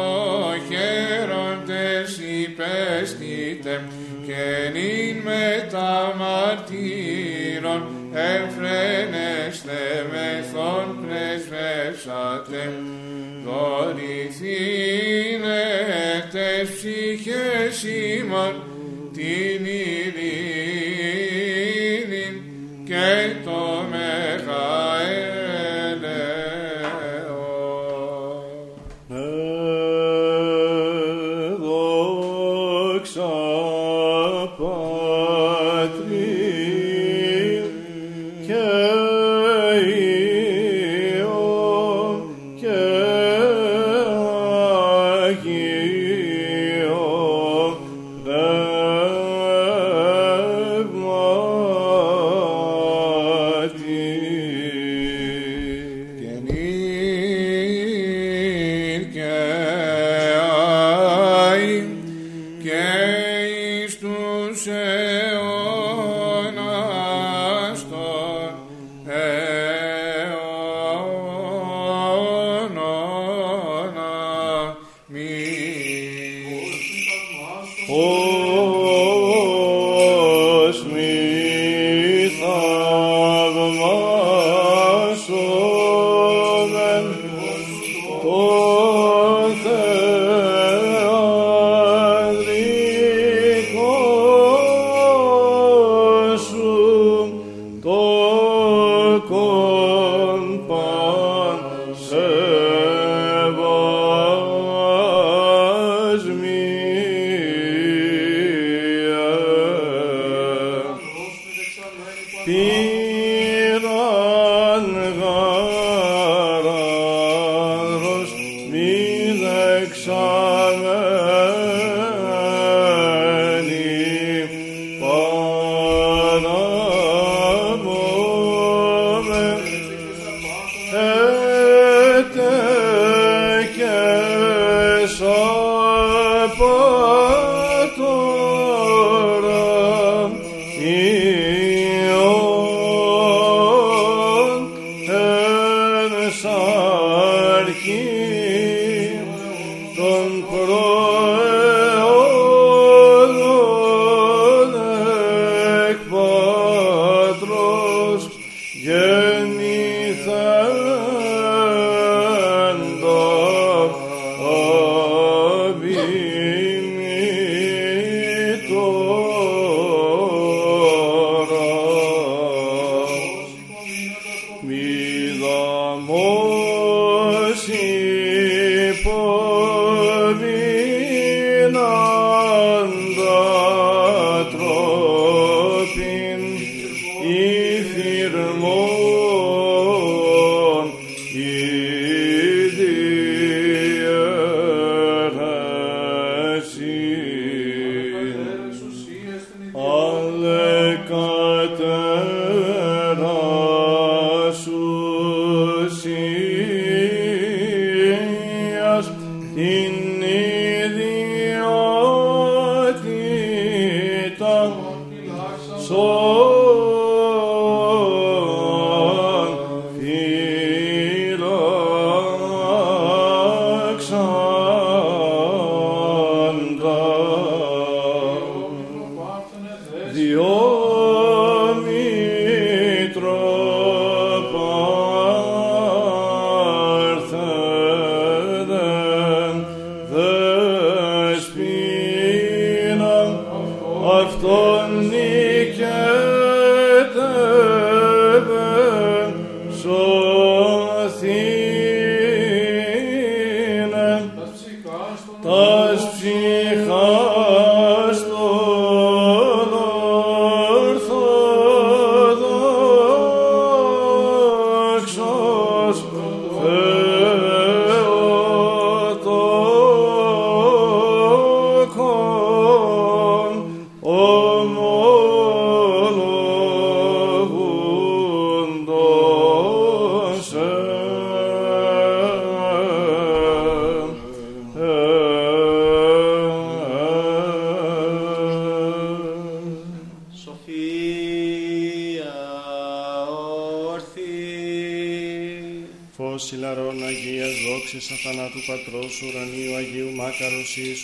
χαίροντες υπέστητε και νυν τα μαρτύρων εμφρένεστε μεθόν πρεσβεύσατε. Δωρηθήνετε ψυχές ημών την ειρήνη και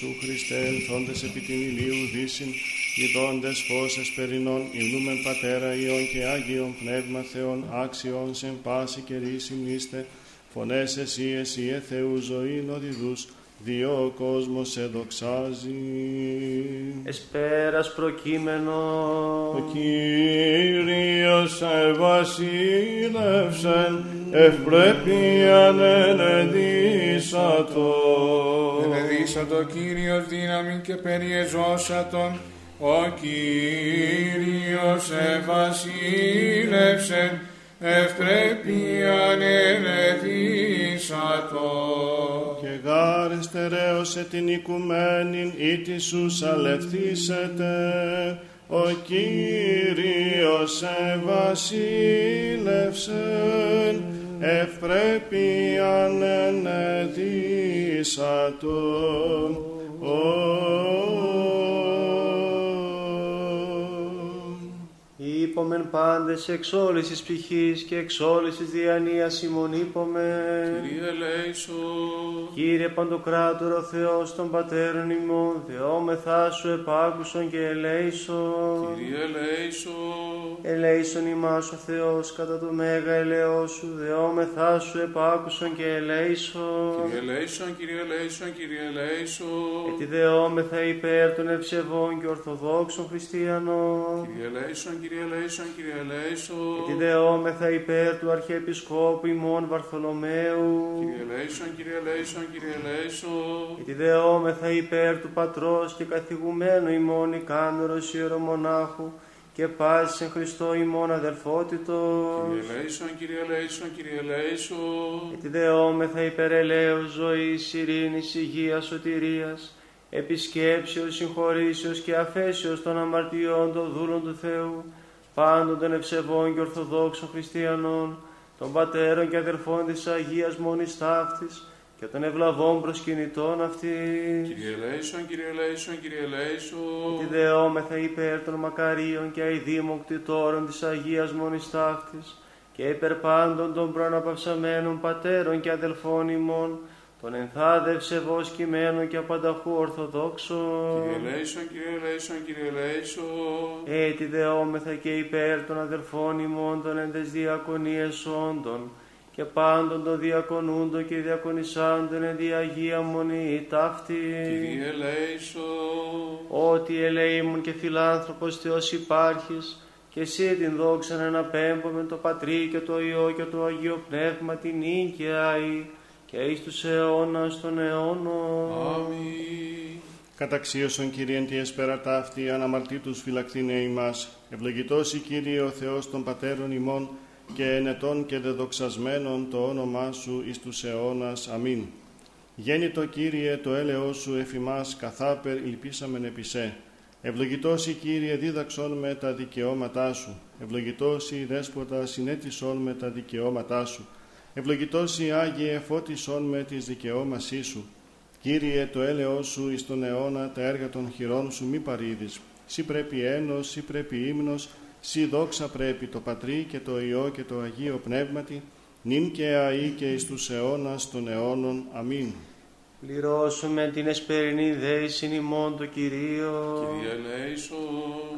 Ιησού Χριστέ ελθόντες επί την ηλίου δύσιν ειδώντες φως εσπερινών υλούμεν Πατέρα Υιόν και Άγιον Πνεύμα Θεόν άξιον σε πάση καιρής είστε φωνές εσύ εσύ ε Θεού ζωήν οδηδούς διό ο κόσμος σε δοξάζει. Εσπέρας προκείμενο. Ο Κύριος ευασίλευσεν, ευπρέπειαν ενεδίσατο. Ενεδίσατο Κύριος δύναμη και περιεζώσατον, ο Κύριος ευασίλευσεν, ευπρέπειαν ενεδίσατο. Και γάρ εστερέωσε την οικουμένην ή τη σους σαλευθήσετε, ο Κύριος ευασίλευσεν, ευπρέπειαν ενεδίσατον. Είπομεν πάντες εξ όλης της ψυχής και εξ όλης της διανοίας ημών είπομεν. Κύριε ελέησον. Κύριε Παντοκράτορο Θεός των Πατέρων ημών, δεόμεθά σου επάκουσον και ελέησον. Κύριε ελέησον. Ελέησον ημάς ο Θεός κατά το μέγα ελαιό σου, δεόμεθά σου επάκουσον και ελέησον. Κύριε ελέησον, Κύριε ελέησον, Κύριε ελέησον. Γιατί δεόμεθα υπέρ των ευσεβών και ορθοδόξων χριστιανών. Κύριε ελέησον, Κύριε ελέησον, Κύριε ελέησον. Γιατί δεόμεθα υπέρ του Αρχιεπισκόπου ημών Βαρθολομαίου. Κύριε ελέησον, Κύριε ελέησον, Κύριε ελέησον. Γιατί δεόμεθα υπέρ του Πατρός και καθηγουμένου ημών Ικάνωρος Ιερομονάχου και πάσης εν Χριστώ ημών αδελφότητος. Κύριε ελέησον, Κύριε ελέησον, Κύριε ελέησον. Γιατί δεόμεθα υπέρ ελέους ζωής, ειρήνης, υγείας, σωτηρίας, επισκέψεως, συγχωρήσεως και αφέσεως των αμαρτιών των δούλων του Θεού, πάντων των ευσεβών και ορθοδόξων χριστιανών, των πατέρων και αδελφών της Αγίας Μόνης Ταύτης και των ευλαβών προσκυνητών αυτής. Κύριε ελέησον, Κύριε ελέησον, Κύριε ελέησον. Τι δεόμεθα υπέρ των μακαρίων και αηδήμων κτητόρων της Αγίας Μόνης Ταύτης και υπέρ πάντων των προαναπαυσαμένων πατέρων και αδελφών ημών, των ενθάδευσε βος κειμένων και απανταχού ορθοδόξων. Κύριε ελέησον, Κύριε ελέησον, Κύριε ελέησον. Έτσι δεόμεθα και υπέρ των αδελφών ημών των εντες διακονίες όντων και πάντων των διακονούντων και διακονισάντων εν τη Αγία Μονή ταύτη. Κύριε ελέησον. Ότι ελεήμουν και φιλάνθρωπος Θεός υπάρχεις και εσύ την δόξα εναπέμπω με το Πατρί και το Υιό και το Αγίο Πνεύμα την ίκαια και εις τους αιώνας των αιώνων. Αμήν. Καταξίωσον Κύριε τη εσπέρα ταύτη, αναμαρτήτους φυλακτήνε ημάς. Ευλογητός η Κύριε ο Θεός των Πατέρων ημών και ενετών και δεδοξασμένων το όνομά Σου εις τους αιώνας. Αμήν. Γέννητο Κύριε το έλεος Σου εφημάς καθάπερ ηλπίσαμεν επισέ. Ευλογητός η Κύριε δίδαξον με τα δικαιώματά Σου. Ευλογητός η Δέσποτα συνέτησον με τα δικαιώματά Σου. Ευλογητός η Άγιε φώτισον με τις δικαιώμασής Σου. Κύριε το έλεος Σου εις τον αιώνα τα έργα των χειρών Σου μη παρήδεις. Σύ πρέπει ένος, σύ πρέπει ύμνος, σύ δόξα πρέπει το Πατρί και το Υιό και το Αγίο Πνεύματι, νυν και αεί και εις τους αιώνας των αιώνων. Αμήν. Πληρώσουμε την εσπερινή δέησιν ημών το Κυρίο. Κύριε ελέησον.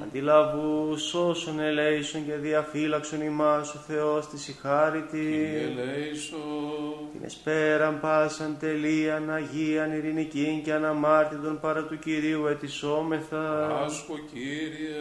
Αντιλαβού σώσον ελέησον και διαφύλαξον ημάς ο Θεός της Κύριε ηχάρητη. ελέησον. Την εσπέραν πάσαν τελείαν Αγίαν ειρηνικήν και αναμάρτητον παρά του Κυρίου ετισόμεθα. Άσκο Κύριε.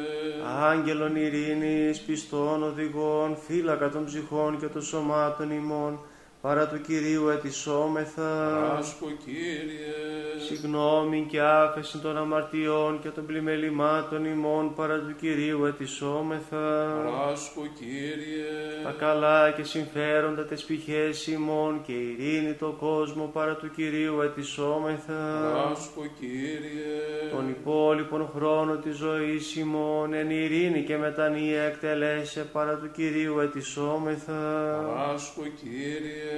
Άγγελων ειρήνης, πιστών οδηγών, φύλακα των ψυχών και των σωμάτων ημών, παρά του Κυρίου ετισόμεθα. Άσκο Κύριε. Συγνώμη και άφεση των αμαρτιών και των πλημελημάτων ημών παρά του Κυρίου ετισόμεθα. Άσκο Κύριε. Τα καλά και συμφέροντα τες πηχές ημών και ειρήνη το κόσμο παρά του Κυρίου ετισόμεθα. Άσκο Κύριε. Τον υπόλοιπον χρόνο της ζωής ημών εν ειρήνη και μετανία εκτελέσε παρά του Κυρίου ετισόμεθα. Άσκο Κύριε.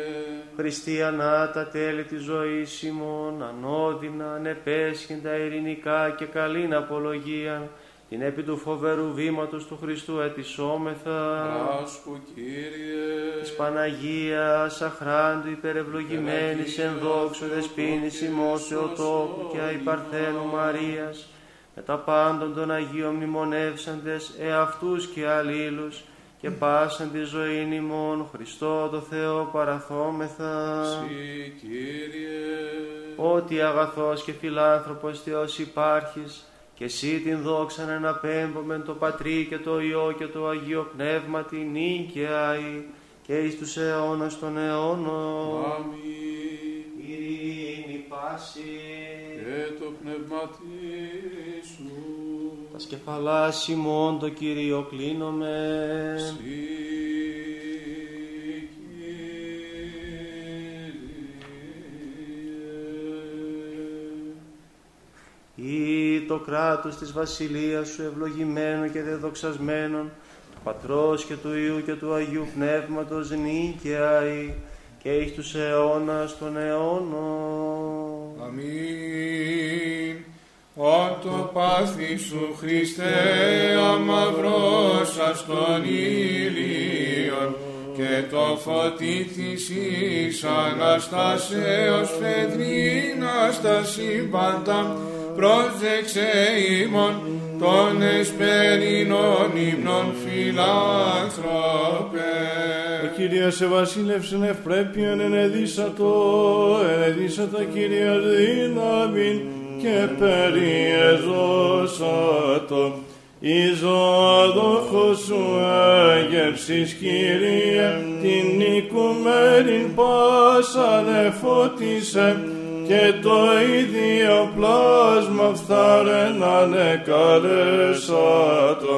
Χριστιανά τα τέλη της ζωής ημών, ανώδυνα, ανεπέσχυντα, ειρηνικά και καλήν απολογίαν, την επί του φοβερού βήματος του Χριστού ετισόμεθα. Άσχου Κύριε. Της Παναγίας αχράντου υπερευλογημένης εν δόξου δεσπίνης ημός Θεοτόκου και αϊπαρθένου Μαρίας, με τα πάντων των Αγίων μνημονεύσαντες εαυτούς και αλλήλους, και πάσαν τη ζωή ημών Χριστό το Θεό παραθόμεθα. Συ Κύριε. Ότι αγαθός και φιλάνθρωπος Θεός υπάρχεις, και εσύ την δόξαν εναπέμπομεν το Πατρί και το Υιό και το Αγίο Πνεύμα την νίκαια και εις τους αιώνας των αιώνων. Αμήν. Ειρήνη πάση. Και το πνεύμα σου. Τα σκεφαλά ημών το Κύριο κλείνομαι. Συ Κύριε. Ή το κράτος της βασιλείας σου ευλογημένο και δεδοξασμένον, του Πατρός και του Υιού και του Αγίου Πνεύματος νίκαια ή, και εις τους αιώνας των αιώνων. Αμήν. Ότο πάθη σου Χριστέ αμαυρώσας των ήλιων και το φωτί της εις Αναστάσεως φεδρίνα στα σύμπαντα πρόσεξε ημών των εσπερινών ύμνων φιλάνθρωπε. Ο Κύριος ευασίλευσεν ευπρέπειον ενεδίσατο, ενεδίσατο Κύριος δύναμιν και περιεζώσατο. Εις ζωαδόχος σου έγευσεις Κύριε, την οικουμένην πάσαν εφώτισε, και το ίδιο πλάσμα φθάρεν ανεκαλέσατο,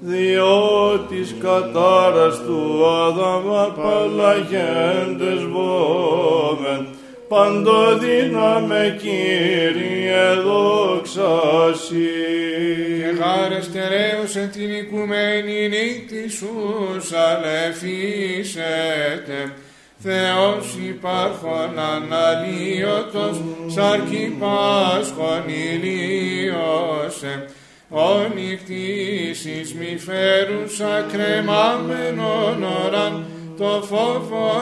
διότις κατάρας του Άδαμ απαλλαγέντες βόμεν, παντοδύναμε Κύριε δόξα Συ. Και χάρε στερέωσε την οικουμένη νύχτη σου αλεφίσετε. Θεός υπάρχον αναλύωτος, σάρκι πάσχον ηλίωσε. Ο νυχτήσεις μη φέρουσα κρεμάμενον ώραν, το φόβο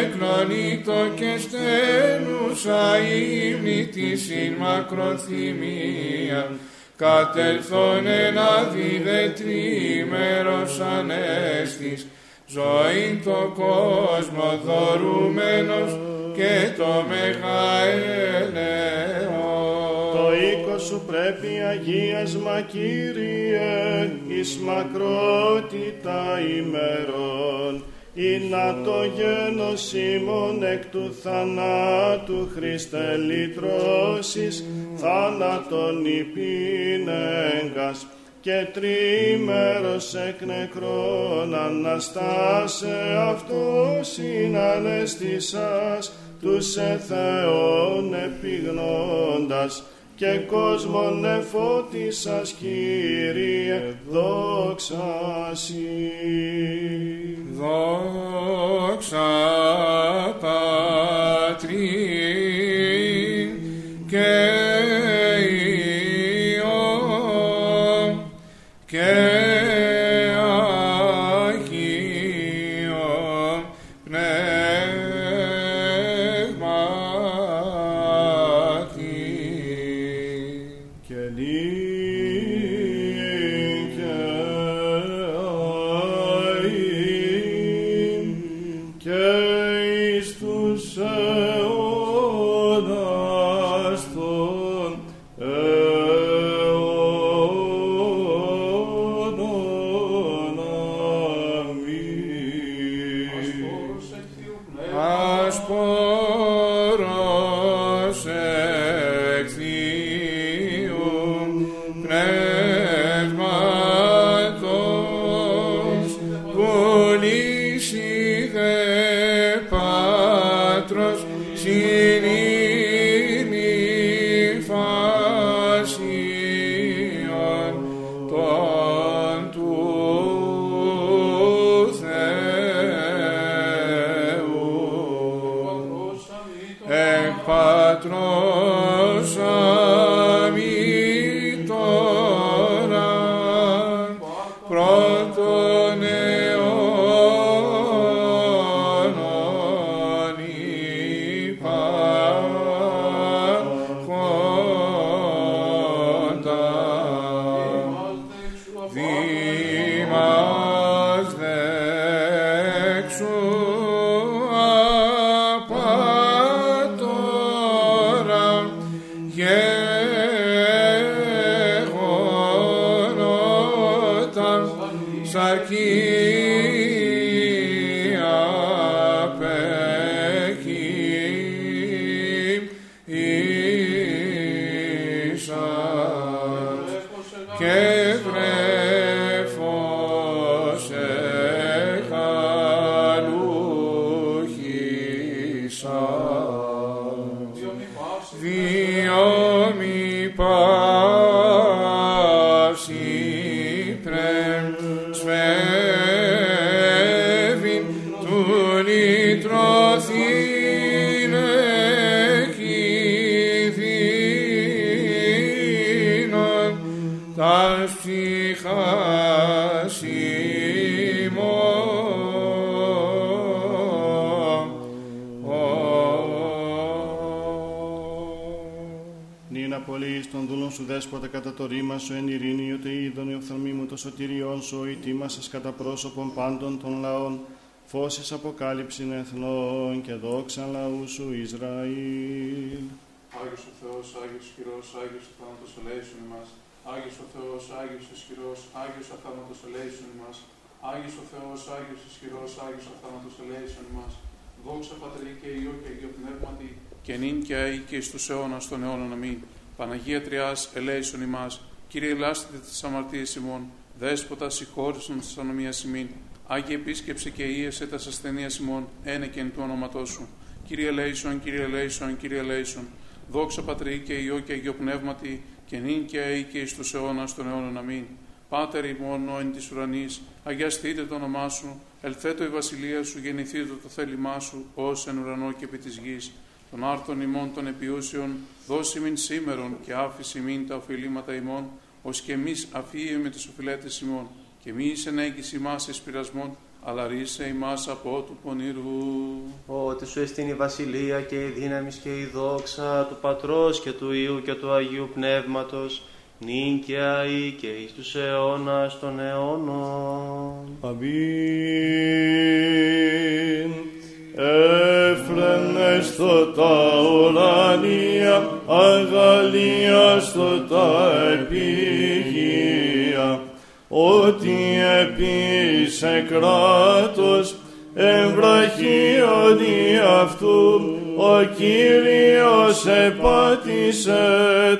εκλονίτο και στένουσα ύμνη της ειν μακροθυμία. Κατελθόν ένα δίδε τρίμερος ανέστης, ζωή το κόσμο δωρούμενος και το μεγαέλεο. Το οίκο σου πρέπει αγίασμα Κύριε, εις μακρότητα ημερών, ή να το γένος ημών εκ του θανάτου Χριστέ λυτρώσεις, θάνατον υπήνεγκας, και τρίμερος εκ νεκρών αναστάσε αυτός συνανέστησας τους εθεών επιγνώντας και κόσμον εφώτισας Κύριε δόξα Συ. Δόξα Πατρί Sarkis. Το ρήμα σου εν ειρήνη, ότι είδον η οφθαλμή μου το σωτηριόν σου, η τίμα σας κατά πρόσωπον πάντων των λαών, φώσεις αποκάλυψην εθνών και δόξα λαού σου Ισραήλ. Άγιος ο Θεός, Άγιος Χειρός, Άγιος ο θάνατος ελέησον ημάς. Άγιος ο Θεός, Άγιος ισχυρός, Άγιος ο θάνατος ελέησον ημάς. Άγιος ο Θεός, Άγιος ισχυρός, Άγιος ο θάνατος ελέησον ημάς. Δόξα Πατρί και Υιό και Αγίο Πνεύματι, και νυν και αεί και εις τους αιώνας των αιώνων. Αμήν. Παναγία Τριάς, ελέησον ημάς, Κύριε ελάστητε τις αμαρτίες ημών, Δέσποτα συγχώρησον της ανομίας ημών, Άγιε επίσκεψε και ίεσε τας ασθενείας ημών, ένε και εν του ονόματός σου. Κύριε ελέησον, Κύριε ελέησον, Κύριε ελέησον, δόξα Πατρί και Υιό και Αγίο Πνεύματι, και νυν και αεί και εις τους αιώνας των αιώνων. Αμήν. Πάτερ ημών εν της ουρανής, αγιαστείτε το όνομά σου, ελθέτω η βασιλεία σου, γεννηθείτε το θέλημά σου, ως εν ουρανό και επί της γης των άρθων ημών των επιούσεων, δώσει μην σήμερον και άφηση μην τα οφειλήματα ημών, ως και εμείς με τις οφειλέτες ημών, και μη ενέγγιση ημάς εις πειρασμών, αλλά ρίσε ημάς από του πονηρού. Ότι σου εστίν η βασιλεία και η δύναμη και η δόξα του Πατρός και του Υιού και του Αγίου Πνεύματος, νυν και αεί και εις τους αιώνας των αιώνων. Αμήν. Έφρενε στο τα ουρανία, αγαλία στο τα επίγεια, ότι επίσε κράτος εμβραχίωνη αυτού, ο Κύριος επάτησε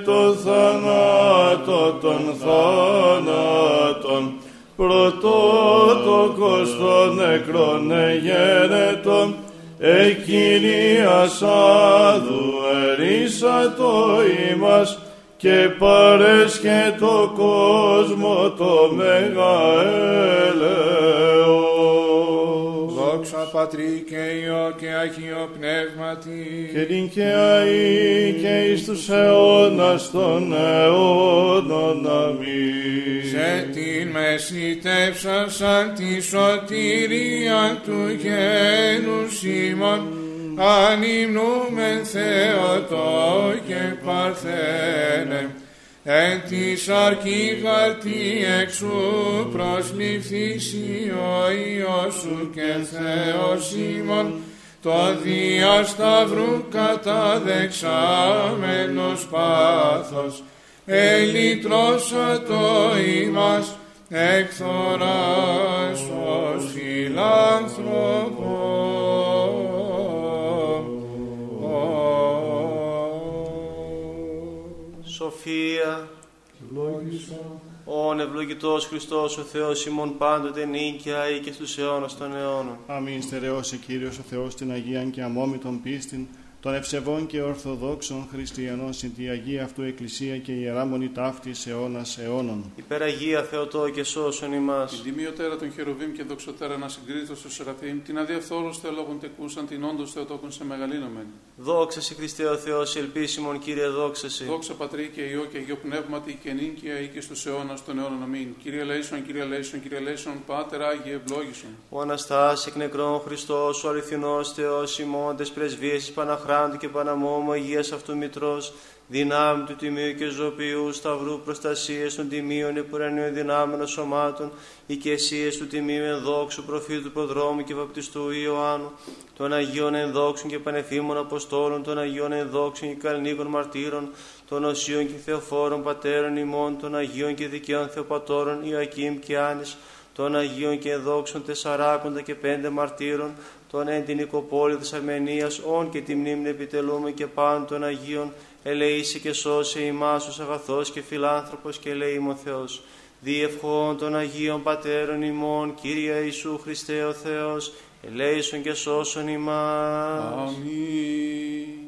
το θανάτο των θάνατων, πρωτότοκος των νεκρών εγένετων, εκκυρίας άδου ερίσατο ημάς και παρέσχε το κόσμο το μέγα έλεος. Δόξα Πατρί και Υιό και Αγίο Πνεύματι και την και αεί και εις τους αιώνας των αιώνων. Αμήν. Σε την μεσητεύσασαν τη σωτηρία του γένους ημών ανυμνούμεν Θεοτό και Παρθένε εν της σαρκή χαρτί εξού προσληφθήσει ο Υιός σου και Θεός ημών το διασταυρού καταδεξάμενος πάθος ελυτρώσα το ημάς εκθοράς ως φιλάνθρωπος. Σοφία, Ον ευλογητός Χριστός ο Θεός ημών πάντοτε νίκαια ή και στους αιώνας των αιώνων. Αμήν στερεώσε Κύριος ο Θεός την Αγία και αμόμητον πίστην των ευσεβών και ορθοδόξων χριστιανών στην τη Αγία αυτού Εκκλησία και ιεράμονη ταύτη αιώνας αιώνων. Υπεραγία Θεοτό και σώσον ημάς. Την τιμιωτέρα των χερουβίμ και δοξωτέρα να συγκρίτω στο Σεραφείμ, την αδιαφθόρους θεολόγων τεκούσαν, την όντως Θεοτόκον σε μεγαλύνομεν. Δόξα σε Χριστέ ο Θεός, ελπίσιμον Κύριε, δόξα σε. Δόξα Πατρί και Υιό και Αγίο Πνεύματι και νίκαια ή και στους αιώνας των αιώνων. Αμήν. Κύριε Λέισον, Κύριε Λέισον, Κύριε Λέισον, Πάτερ Άγιε, ευλόγησον. Ο Αναστάς εκ νεκρών Χριστός, ο αληθινός Θεός, ημώντε πρεσβείε Παναχράντου και Παναμόμου Αγία αυτού Μητρός, δυνάμει του τιμίου και ζωπιού σταυρού προστασίες των τιμίων επουρανίων δυνάμεων σωμάτων, οικεσίες του τιμίου ενδόξου προφήτου προδρόμου και βαπτιστού Ιωάννου, των Αγίων ενδόξων και πανεφήμων Αποστόλων, των Αγίων ενδόξων και καλνίκων μαρτύρων, των Οσίων και Θεοφόρων πατέρων ημών, των Αγίων και δικαίων Θεοπατώρων Ιακήμ και Άνης, των Αγίων και δόξων τεσσαράκοντα και πέντε μαρτύρων, των εν την οικοπόλη της Αρμενίας, όν και τη μνήμη επιτελούμε και πάντων των Αγίων, ελεήσει και σώσε ημάς ως αγαθός και φιλάνθρωπος και ελεήμο Θεός. Διευχών των Αγίων Πατέρων ημών, Κύριε Ιησού Χριστέ ο Θεός, ελέησον και σώσον ημάς. Αμήν.